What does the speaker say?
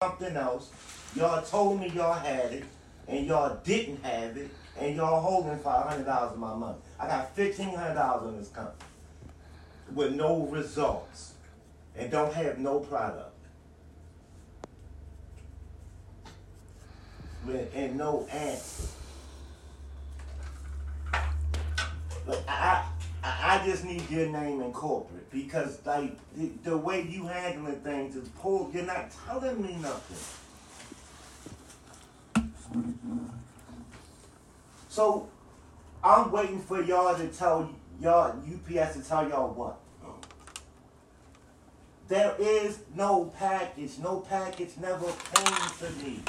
something else. Y'all told me y'all had it, and y'all didn't have it, and y'all holding five hundred dollars of my money. I got fifteen hundred dollars on this company with no results, and don't have no product, with, and no answer. Look, I, I, I just need your name in corporate because like the, the way you handling things is poor. You're not telling me nothing. So I'm waiting for y'all to tell y'all UPS to tell y'all what. There is no package. No package never came to me.